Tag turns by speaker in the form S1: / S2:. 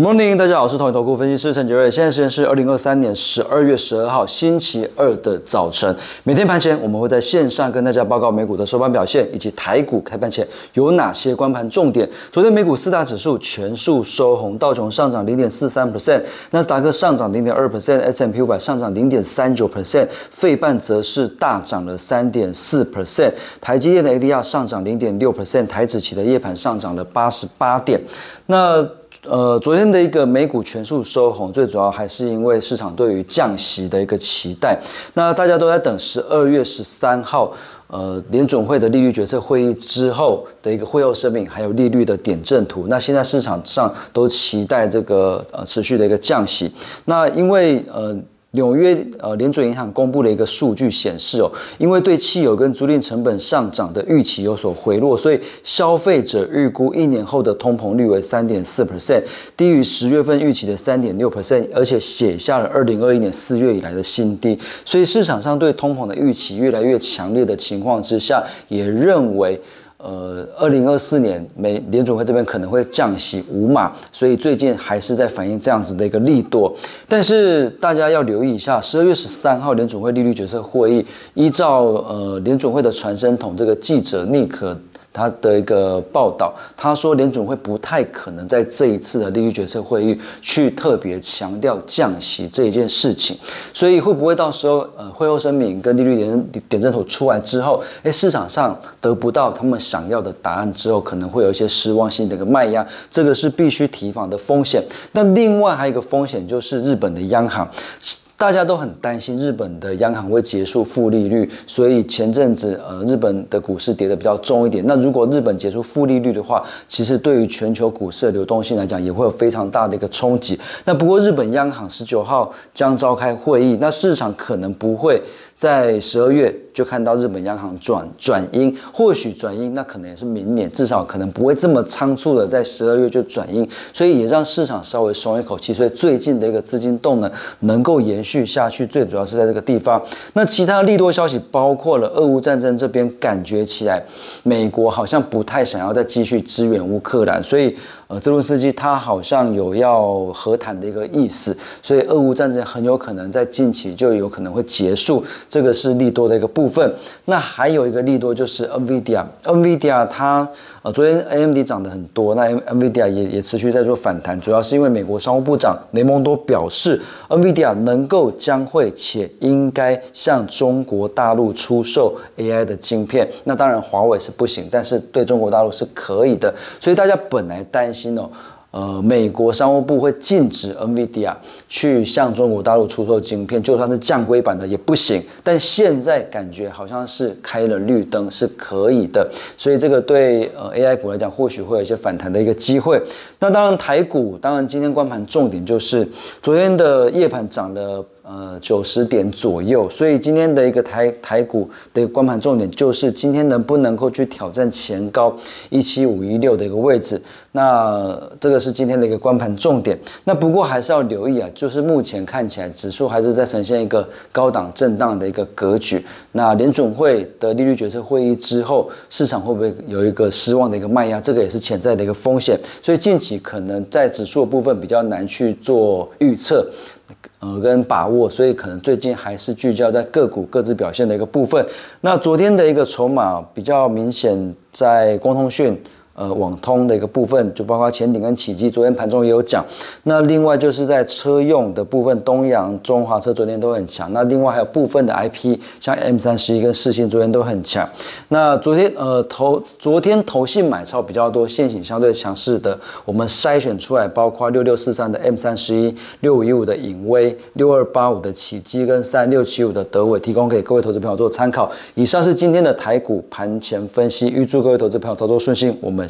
S1: Good morning，大家好，我是统一投顾分析师陈杰瑞。现在时间是二零二三年十二月十二号星期二的早晨。每天盘前，我们会在线上跟大家报告美股的收盘表现，以及台股开盘前有哪些关盘重点。昨天美股四大指数全数收红，道琼上涨零点四三 percent，纳斯达克上涨零点二 percent，S M P 五百上涨零点三九 percent，费半则是大涨了三点四 percent。台积电的 A D R 上涨零点六 percent，台指期的夜盘上涨了八十八点。那呃，昨天的一个美股全数收红，最主要还是因为市场对于降息的一个期待。那大家都在等十二月十三号，呃，联准会的利率决策会议之后的一个会后声明，还有利率的点阵图。那现在市场上都期待这个呃持续的一个降息。那因为呃。纽约呃联准银行公布了一个数据显示哦，因为对汽油跟租赁成本上涨的预期有所回落，所以消费者预估一年后的通膨率为三点四 percent，低于十月份预期的三点六 percent，而且写下了二零二一年四月以来的新低。所以市场上对通膨的预期越来越强烈的情况之下，也认为。呃，二零二四年美联储会这边可能会降息五码，所以最近还是在反映这样子的一个力度。但是大家要留意一下，十二月十三号联储会利率决策会议，依照呃联储会的传声筒这个记者尼可。他的一个报道，他说联准会不太可能在这一次的利率决策会议去特别强调降息这一件事情，所以会不会到时候呃会后声明跟利率点点阵图出来之后，哎市场上得不到他们想要的答案之后，可能会有一些失望性的一个卖压，这个是必须提防的风险。那另外还有一个风险就是日本的央行。大家都很担心日本的央行会结束负利率，所以前阵子呃日本的股市跌得比较重一点。那如果日本结束负利率的话，其实对于全球股市的流动性来讲，也会有非常大的一个冲击。那不过日本央行十九号将召开会议，那市场可能不会。在十二月就看到日本央行转转鹰，或许转鹰，那可能也是明年，至少可能不会这么仓促的在十二月就转鹰，所以也让市场稍微松一口气。所以最近的一个资金动能能够延续下去，最主要是在这个地方。那其他利多消息包括了俄乌战争这边，感觉起来美国好像不太想要再继续支援乌克兰，所以。呃，泽伦斯基他好像有要和谈的一个意思，所以俄乌战争很有可能在近期就有可能会结束，这个是利多的一个部分。那还有一个利多就是 NVIDIA，NVIDIA 它呃昨天 AMD 涨得很多，那 NVIDIA 也也持续在做反弹，主要是因为美国商务部长雷蒙多表示，NVIDIA 能够将会且应该向中国大陆出售 AI 的晶片，那当然华为是不行，但是对中国大陆是可以的，所以大家本来担。心哦，呃，美国商务部会禁止 NVIDIA 去向中国大陆出售晶片，就算是降规版的也不行。但现在感觉好像是开了绿灯，是可以的。所以这个对呃 AI 股来讲，或许会有一些反弹的一个机会。那当然台股，当然今天光盘重点就是昨天的夜盘涨了。呃，九十点左右，所以今天的一个台台股的光盘重点就是今天能不能够去挑战前高一七五一六的一个位置，那这个是今天的一个关盘重点。那不过还是要留意啊，就是目前看起来指数还是在呈现一个高档震荡的一个格局。那联准会的利率决策会议之后，市场会不会有一个失望的一个卖压？这个也是潜在的一个风险。所以近期可能在指数的部分比较难去做预测。呃，跟把握，所以可能最近还是聚焦在个股各自表现的一个部分。那昨天的一个筹码比较明显，在光通讯。呃，网通的一个部分，就包括前顶跟启基，昨天盘中也有讲。那另外就是在车用的部分，东阳、中华车昨天都很强。那另外还有部分的 IP，像 M 三十一跟世星，昨天都很强。那昨天呃投昨天投信买超比较多，现行相对强势的，我们筛选出来，包括六六四三的 M 三十一、六五一五的影威、六二八五的启基跟三六七五的德伟，提供给各位投资朋友做参考。以上是今天的台股盘前分析，预祝各位投资朋友操作顺心。我们。